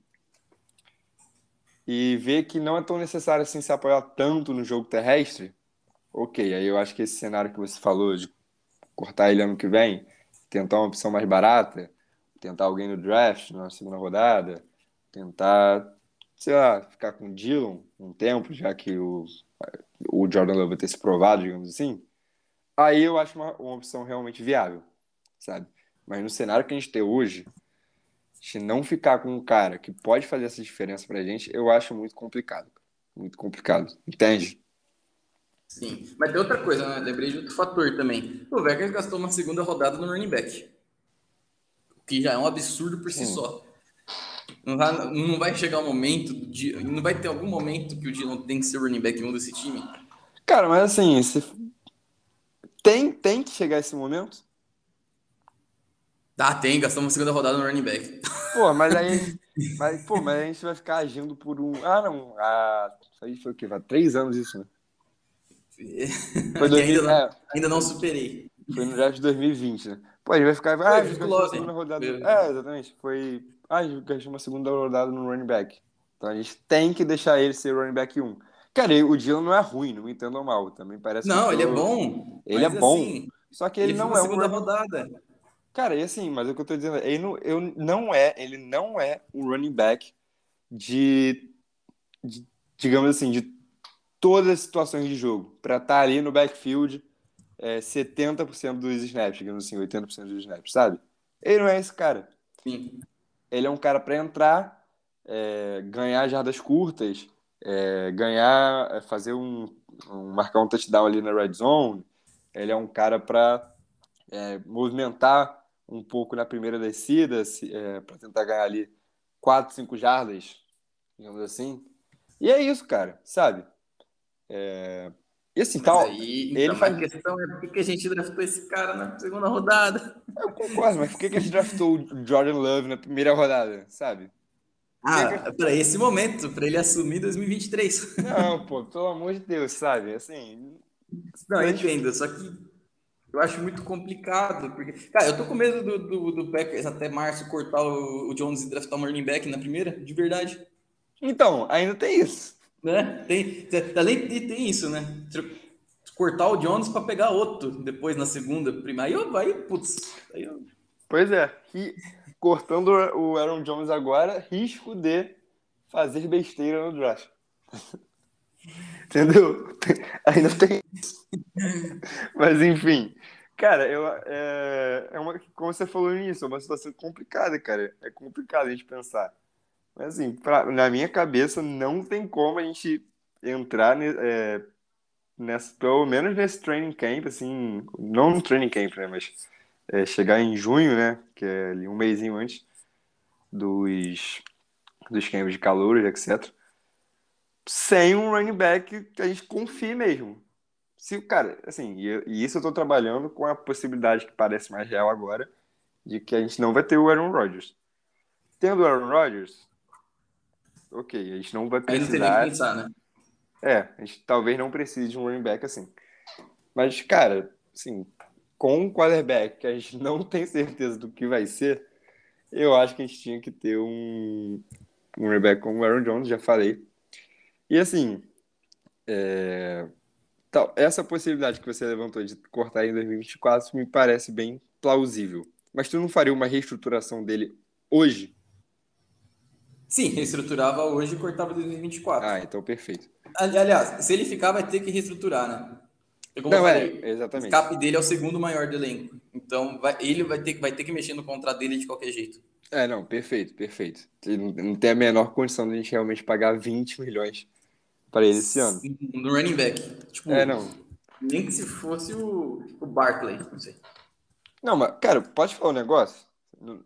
E vê que não é tão necessário assim se apoiar tanto no jogo terrestre, ok. Aí eu acho que esse cenário que você falou de cortar ele ano que vem, tentar uma opção mais barata, tentar alguém no draft na segunda rodada, tentar, sei lá, ficar com o Dillon um tempo, já que o, o Jordan Love vai ter se provado, digamos assim, aí eu acho uma, uma opção realmente viável, sabe? Mas no cenário que a gente tem hoje, se não ficar com um cara que pode fazer essa diferença pra gente, eu acho muito complicado. Muito complicado. Entende? Sim. Mas tem outra coisa, né? Lembrei de outro fator também. O Vegas gastou uma segunda rodada no running back. O que já é um absurdo por si hum. só. Não vai, não vai chegar um momento, de, não vai ter algum momento que o Dylan tem que ser running back 1 desse time? Cara, mas assim, se... tem, tem que chegar esse momento? Tá, tem, gastamos uma segunda rodada no running back. Pô, mas aí. mas, pô, mas a gente vai ficar agindo por um. Ah, não. Ah, isso aí foi o quê? Vai três anos isso, né? Foi 2000, ainda, não, é, ainda não superei. Foi no draft de 2020, né? Pô, a gente vai ficar. Ah, a gente gastou uma segunda rodada. É, exatamente. Foi. Ah, a gente gastou uma segunda rodada no running back. Então a gente tem que deixar ele ser running back 1. Cara, o Dylan não é ruim, não me entendam mal. Também parece Não, ele é bom. Ele é bom. Assim, só que ele, ele não é um. segunda rodada. Cara, e assim, mas o que eu tô dizendo, ele não, eu, não é, ele não é um running back de, de digamos assim, de todas as situações de jogo. Para estar tá ali no backfield é, 70% dos snaps, digamos assim, 80% dos snaps, sabe? Ele não é esse cara. Sim. Ele é um cara para entrar, é, ganhar jardas curtas, é, ganhar, é, fazer um, um, marcar um touchdown ali na red zone. Ele é um cara para é, movimentar um pouco na primeira descida, é, para tentar ganhar ali 4, 5 jardas, digamos assim. E é isso, cara, sabe? É... E assim, tal. Aí, então, ele faz... A questão é por que a gente draftou esse cara na segunda rodada? Eu concordo, mas por que a gente draftou o Jordan Love na primeira rodada, sabe? Ah, que... para esse momento, para ele assumir 2023. Não, pô, pelo amor de Deus, sabe? Assim. Não, eu entendo, só que eu acho muito complicado, porque, cara, eu tô com medo do, do, do Packers até março cortar o, o Jones e draftar o running back na primeira, de verdade. Então, ainda tem isso. Né? Tem, além de tem isso, né? Cortar o Jones para pegar outro depois na segunda, primeira. Aí aí, putz. Aí. Pois é, e cortando o Aaron Jones agora, risco de fazer besteira no draft. Entendeu? Ainda tem. Mas enfim. Cara, eu, é, é uma, como você falou nisso, é uma situação complicada, cara. É complicado a gente pensar. Assim, pra, na minha cabeça, não tem como a gente entrar é, nessa, pelo menos nesse training camp, assim, não no training camp, né, mas é, chegar em junho, né, que é ali um mêsinho antes dos, dos camps de calor, etc sem um running back que a gente confie mesmo. Se, cara, assim, e, e isso eu tô trabalhando com a possibilidade que parece mais real agora, de que a gente não vai ter o Aaron Rodgers. Tendo o Aaron Rodgers, ok, a gente não vai precisar... Aí não tem nem que pensar, né? É, a gente talvez não precise de um running back assim. Mas, cara, assim, com um quarterback que a gente não tem certeza do que vai ser, eu acho que a gente tinha que ter um, um running back como o Aaron Jones, já falei. E assim, é... Tal, essa possibilidade que você levantou de cortar em 2024 me parece bem plausível. Mas tu não faria uma reestruturação dele hoje? Sim, reestruturava hoje e cortava em 2024. Ah, então perfeito. Aliás, se ele ficar, vai ter que reestruturar, né? Como não, falei, é, exatamente. O escape dele é o segundo maior do elenco. Então, vai, ele vai ter, vai ter que mexer no contrato dele de qualquer jeito. É, não, perfeito, perfeito. Não tem a menor condição de a gente realmente pagar 20 milhões para ele esse ano. No running back. Tipo, É, não. Nem que se fosse o, o Barkley, não sei. Não, mas, cara, pode falar um negócio?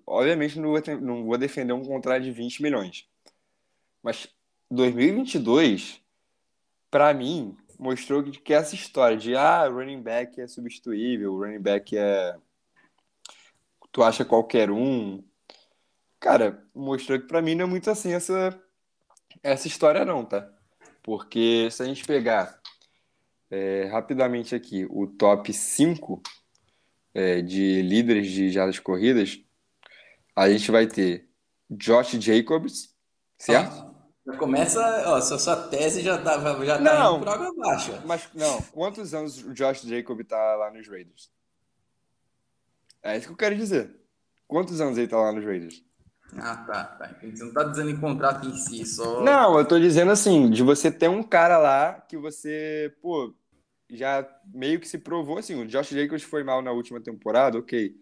Obviamente não vou, não vou defender um contrato de 20 milhões. Mas 2022, pra mim, mostrou que, essa história de ah, running back é substituível, running back é. Tu acha qualquer um. Cara, mostrou que pra mim não é muito assim essa, essa história, não, tá? Porque se a gente pegar é, rapidamente aqui o top 5 é, de líderes de jardas corridas, a gente vai ter Josh Jacobs, certo? Ó, já começa, ó, sua, sua tese já tá, já tá Não. indo por água abaixo. Mas não, quantos anos o Josh Jacobs tá lá nos Raiders? É isso que eu quero dizer. Quantos anos ele tá lá nos Raiders? Ah, tá, tá. Você não tá dizendo em contrato em si, só. Não, eu tô dizendo assim, de você ter um cara lá que você, pô, já meio que se provou assim, o Josh Jacobs foi mal na última temporada, ok.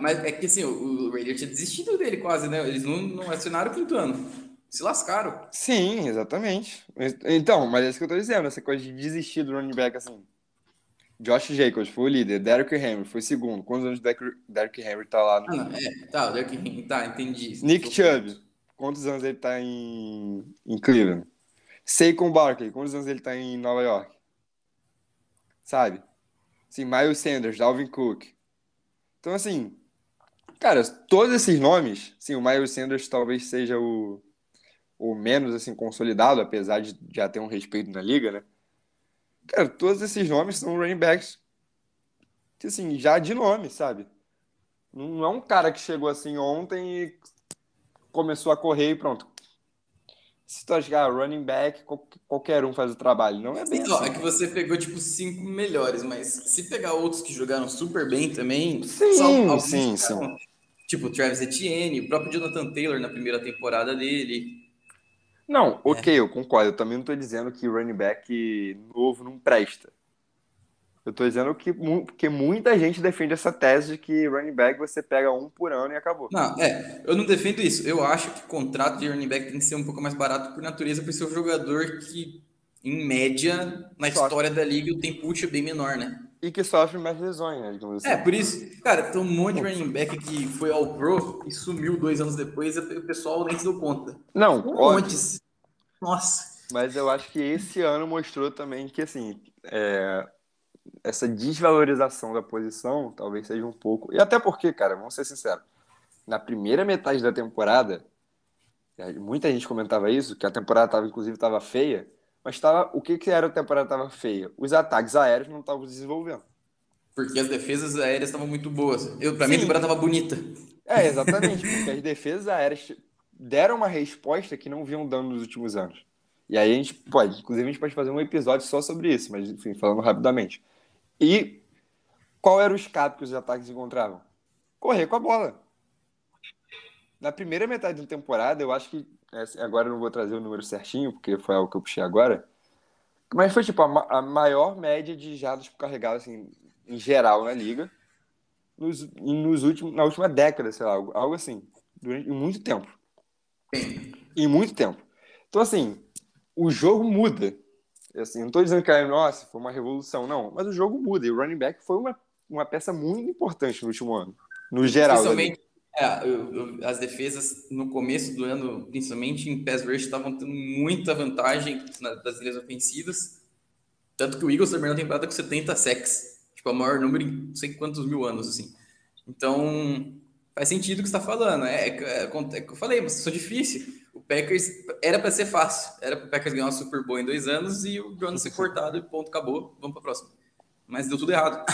Mas, é que assim, o, o Raider tinha desistido dele quase, né? Eles não, não acionaram o quinto ano. Se lascaram. Sim, exatamente. Então, mas é isso que eu tô dizendo, essa coisa de desistir do running back assim. Josh Jacobs foi o líder, Derrick Henry foi segundo. Quantos anos Derrick Derrick Henry tá lá? Ah, não, é, tá, o Derrick Henry, tá, entendi. Nick Chubb, quantos anos ele tá em, em Cleveland? Saquon Barkley, quantos anos ele tá em Nova York? Sabe? Assim, Miles Sanders, Dalvin Cook. Então, assim, cara, todos esses nomes, sim, o Miles Sanders talvez seja o, o menos, assim, consolidado, apesar de já ter um respeito na liga, né? Cara, todos esses nomes são running backs, que, assim, já de nome, sabe? Não é um cara que chegou assim ontem e começou a correr e pronto. Se tu achar running back, qual- qualquer um faz o trabalho. Não é bem assim. é que você pegou, tipo, cinco melhores, mas se pegar outros que jogaram super bem também, Sim, sim, ficaram- Tipo, o Travis Etienne, o próprio Jonathan Taylor na primeira temporada dele. Não, ok, eu concordo. Eu também não tô dizendo que running back novo não presta. Eu tô dizendo que, que muita gente defende essa tese de que running back você pega um por ano e acabou. Não, é, eu não defendo isso. Eu acho que o contrato de running back tem que ser um pouco mais barato por natureza, por ser um jogador que, em média, na Só- história da liga, o tempo útil é bem menor, né? E que sofre mais lesões, né? digamos assim. É, por isso, cara, tem um monte de running back que foi ao pro e sumiu dois anos depois e o pessoal nem se deu conta. Não, Um monte. Nossa. Mas eu acho que esse ano mostrou também que, assim, é, essa desvalorização da posição talvez seja um pouco. E até porque, cara, vamos ser sinceros, na primeira metade da temporada, muita gente comentava isso, que a temporada tava, inclusive estava feia, mas tava, o que, que era a temporada estava feia? Os ataques aéreos não estavam desenvolvendo. Porque as defesas aéreas estavam muito boas. Eu, pra mim, a Sim. temporada tava bonita. É, exatamente, porque as defesas aéreas deram uma resposta que não vinham dando nos últimos anos. E aí a gente pode, inclusive a gente pode fazer um episódio só sobre isso, mas enfim, falando rapidamente. E qual era o escape que os ataques encontravam? Correr com a bola. Na primeira metade da temporada, eu acho que. é, Agora eu não vou trazer o número certinho, porque foi algo que eu puxei agora. Mas foi tipo a, a maior média de jardas por carregado, assim, em geral na liga. Nos, nos últimos, na última década, sei lá, algo, algo assim. Durante muito tempo. Em muito tempo. Então, assim, o jogo muda. Assim, não estou dizendo que, ah, nossa, foi uma revolução, não. Mas o jogo muda. E o running back foi uma, uma peça muito importante no último ano. No geral. né? Principalmente, é, eu- eu- as defesas no começo do ano, principalmente em pass rush, estavam tendo muita vantagem das linhas ofensivas. Tanto que o Eagles terminou a temporada com 70 sacks. Tipo, o maior número em não sei quantos mil anos, assim. Então, faz sentido o que você está falando. É, é, é, é eu falei, mas isso é difícil. O Packers era para ser fácil. Era para o Packers ganhar uma Super Bowl em dois anos e o Jonas ser cortado e ponto, acabou. Vamos para a próxima. Mas deu tudo errado.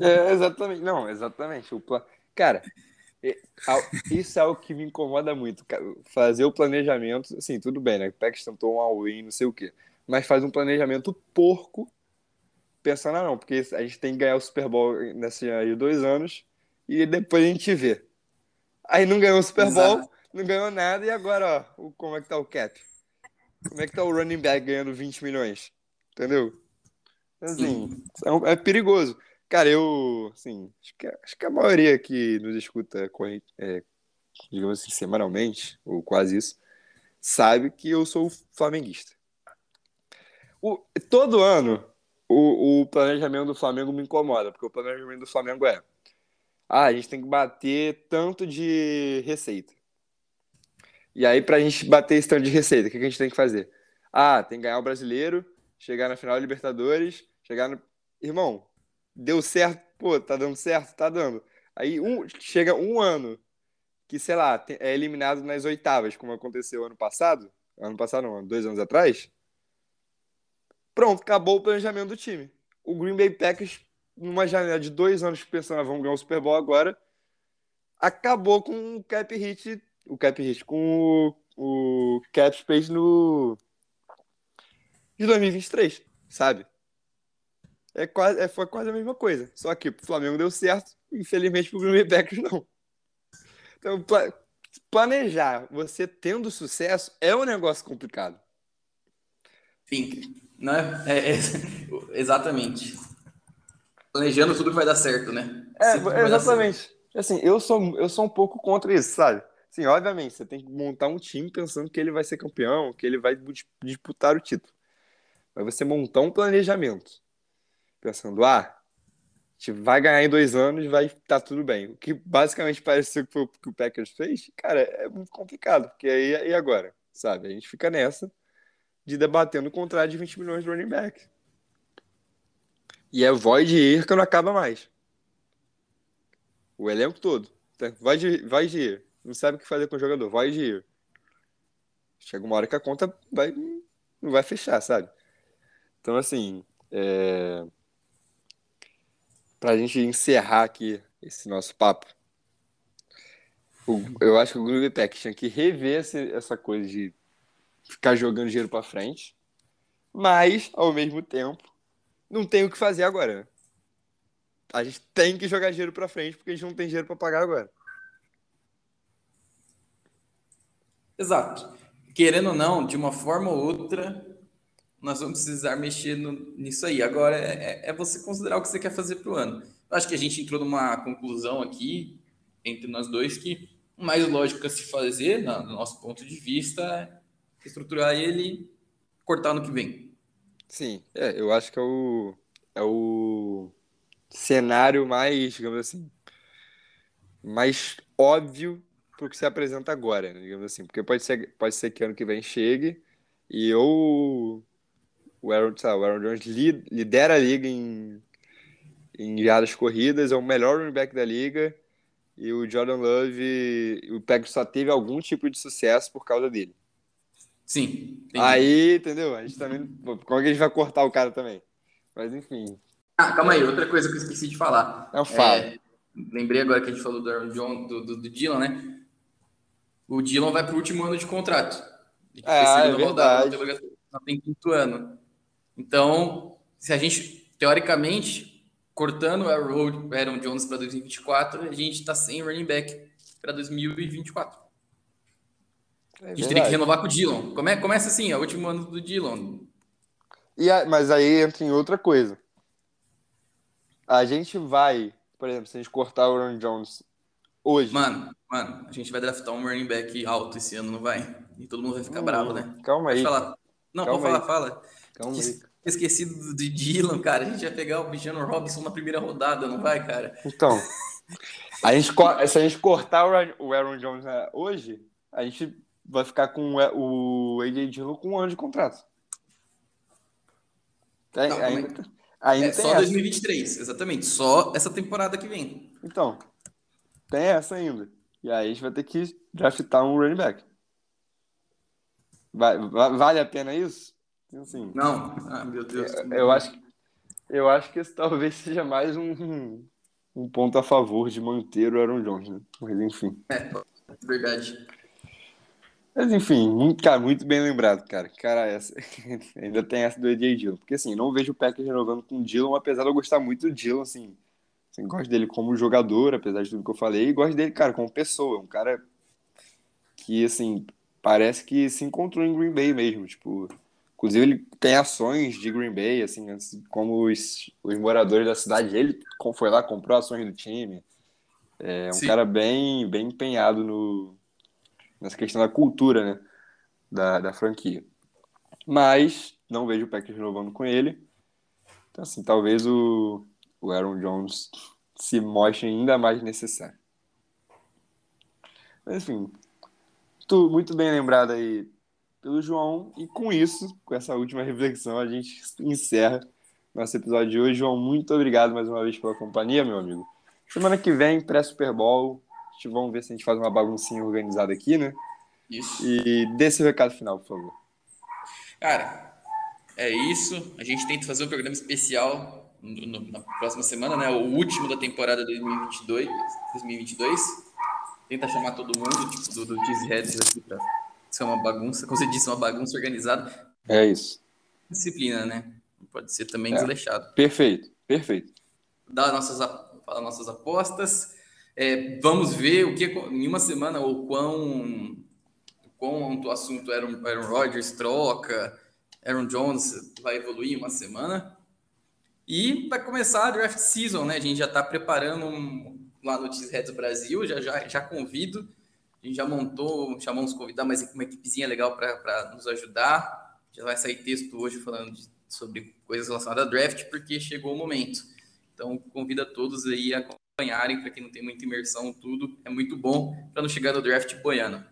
É, exatamente. Não, exatamente. O pla... Cara, é, isso é algo que me incomoda muito. Fazer o planejamento, assim, tudo bem, né? O Packers tentou um all-in, não sei o quê. Mas faz um planejamento porco, pensando, ah, não, porque a gente tem que ganhar o Super Bowl nesse aí dois anos e depois a gente vê. Aí não ganhou o Super Bowl, Exato. Não ganhou nada, e agora, ó, como é que tá o cap? Como é que tá o running back ganhando 20 milhões? Entendeu? Assim, é, é perigoso. Cara, eu, assim, acho que, acho que a maioria que nos escuta é, digamos assim, semanalmente, ou quase isso, sabe que eu sou flamenguista. O, todo ano, o, o planejamento do Flamengo me incomoda, porque o planejamento do Flamengo é: ah, a gente tem que bater tanto de receita. E aí, para a gente bater esse tanto de receita, o que a gente tem que fazer? Ah, tem que ganhar o brasileiro, chegar na final da Libertadores, chegar no. Irmão, deu certo, pô, tá dando certo? Tá dando. Aí um, chega um ano que, sei lá, é eliminado nas oitavas, como aconteceu ano passado. Ano passado, não, dois anos atrás. Pronto, acabou o planejamento do time. O Green Bay Packers, numa janela de dois anos pensando, ah, vamos ganhar o Super Bowl agora, acabou com o cap hit, o cap hit, com o, o cap space no de 2023, sabe? É quase, é, foi quase a mesma coisa. Só que o Flamengo deu certo, infelizmente pro Green Bay Packers não. Então, planejar você tendo sucesso é um negócio complicado. Sim, né? É, é, exatamente. Planejando tudo que vai dar certo, né? É, exatamente. Assim, eu sou, eu sou um pouco contra isso, sabe? Sim, obviamente, você tem que montar um time pensando que ele vai ser campeão, que ele vai disputar o título. Mas você montar um planejamento pensando, ah, a gente vai ganhar em dois anos, vai estar tá tudo bem. O que basicamente parece que foi o que o Packers fez, cara, é muito complicado, porque aí e agora, sabe? A gente fica nessa de debatendo o contrato de 20 milhões de running back. E é void ir que não acaba mais. O elenco todo. Vai de, vai de. Não sabe o que fazer com o jogador. Vai de. Chega uma hora que a conta vai, não vai fechar, sabe? Então, assim, é... para a gente encerrar aqui esse nosso papo, eu acho que o Groove Pack tinha que rever essa coisa de ficar jogando dinheiro para frente, mas, ao mesmo tempo, não tem o que fazer agora. A gente tem que jogar dinheiro para frente porque a gente não tem dinheiro para pagar agora. Exato. Querendo ou não, de uma forma ou outra, nós vamos precisar mexer no, nisso aí. Agora é, é, você considerar o que você quer fazer para o ano. Eu acho que a gente entrou numa conclusão aqui entre nós dois que o mais lógico a se fazer, no nosso ponto de vista, é estruturar ele cortar no que vem. Sim, é, eu acho que é o, é o cenário mais, digamos assim, mais óbvio o que se apresenta agora, né, digamos assim, porque pode ser, pode ser que ano que vem chegue e ou o Aaron, sabe, o Aaron Jones lidera a liga em, em jardas corridas, é o melhor running back da liga e o Jordan Love, o Packers só teve algum tipo de sucesso por causa dele. Sim. Entendi. Aí, entendeu? A gente também. Como é que a gente vai cortar o cara também? Mas enfim. Ah, calma aí, outra coisa que eu esqueci de falar. Não fala. É, lembrei agora que a gente falou do Aaron John, do, do, do Dylan, né? O Dylan vai para o último ano de contrato. Ah, é verdade. Rodada, só tem quinto ano. Então, se a gente, teoricamente, cortando o Aaron Jones para 2024, a gente está sem running back para 2024. É a gente teria que renovar com o Dillon. Come, começa assim, é o último ano do Dillon. E a, mas aí entra em outra coisa. A gente vai, por exemplo, se a gente cortar o Aaron Jones hoje. Mano, mano, a gente vai draftar um running back alto esse ano, não vai? E todo mundo vai ficar hum, bravo, né? Calma aí. Não, calma pode aí. falar, fala. Calma aí. Esquecido do, do Dylan, cara. A gente vai pegar o Bichano Robinson na primeira rodada, não vai, cara? Então, a gente, se a gente cortar o Aaron Jones né, hoje, a gente vai ficar com o AJ Dillon com um ano de contrato. Tem, não, ainda, ainda é só essa. 2023, exatamente. Só essa temporada que vem. Então, tem essa ainda. E aí a gente vai ter que draftar um running back. Vai, vale a pena isso? Assim, não, ah, meu Deus. Eu, eu, acho, eu acho que esse talvez seja mais um, um ponto a favor de manter o Aaron Jones, né? Mas enfim. É, verdade. Mas enfim, muito, cara, muito bem lembrado, cara. Cara, essa, ainda tem essa do AJ Dillon. Porque assim, não vejo o Packers renovando com o Dillon, apesar de eu gostar muito do Dillon, assim. Assim. Gosto dele como jogador, apesar de tudo que eu falei, e gosto dele, cara, como pessoa. Um cara que, assim, parece que se encontrou em Green Bay mesmo. Tipo, inclusive ele tem ações de Green Bay, assim, como os, os moradores da cidade. Ele foi lá, comprou ações do time. É um Sim. cara bem, bem empenhado no, nessa questão da cultura, né? Da, da franquia. Mas não vejo o Packers renovando com ele. Então, assim, talvez o, o Aaron Jones se mostre ainda mais necessário. Mas, enfim, tu, muito bem lembrado aí pelo João. E com isso, com essa última reflexão, a gente encerra nosso episódio de hoje. João, muito obrigado mais uma vez pela companhia, meu amigo. Semana que vem, pré-Super Bowl. Vamos ver se a gente faz uma baguncinha organizada aqui, né? Isso. E dê seu recado final, por favor. Cara, é isso. A gente tenta fazer um programa especial no, na próxima semana, né? O último da temporada 2022. 2022. Tenta chamar todo mundo, tipo, do, do Heads aqui pra ser uma bagunça. Como você disse, uma bagunça organizada. É isso. Disciplina, né? Pode ser também é. desleixado. Perfeito, perfeito. Dá nossas, fala nossas apostas. É, vamos ver o que em uma semana ou quão, quão o assunto Aaron, Aaron Rodgers troca, Aaron Jones vai evoluir em uma semana. E vai começar a draft season, né? A gente já está preparando um, lá no Cheeseheads Brasil, já, já, já convido. A gente já montou, chamamos convidar mais uma equipezinha legal para nos ajudar. Já vai sair texto hoje falando de, sobre coisas relacionadas a draft, porque chegou o momento. Então, convido a todos aí a acompanharem, para quem não tem muita imersão, tudo. É muito bom para não chegar no draft boiando.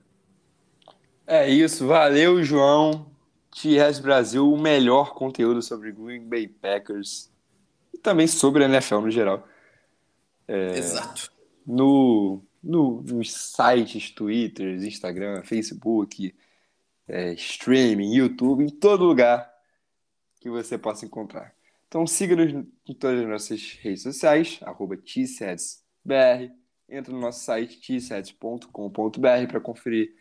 É isso, valeu, João. TS Brasil, o melhor conteúdo sobre Green Bay Packers e também sobre a NFL no geral. É, Exato. No, no, nos sites, Twitter, Instagram, Facebook, é, streaming, YouTube, em todo lugar que você possa encontrar. Então siga-nos em todas as nossas redes sociais, arroba tsetsbr. Entra no nosso site tsets.com.br para conferir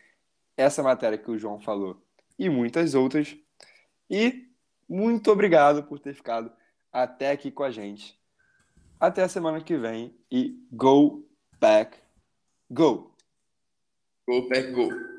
essa matéria que o João falou e muitas outras. E muito obrigado por ter ficado até aqui com a gente. Até a semana que vem e go back, go! Go back, go!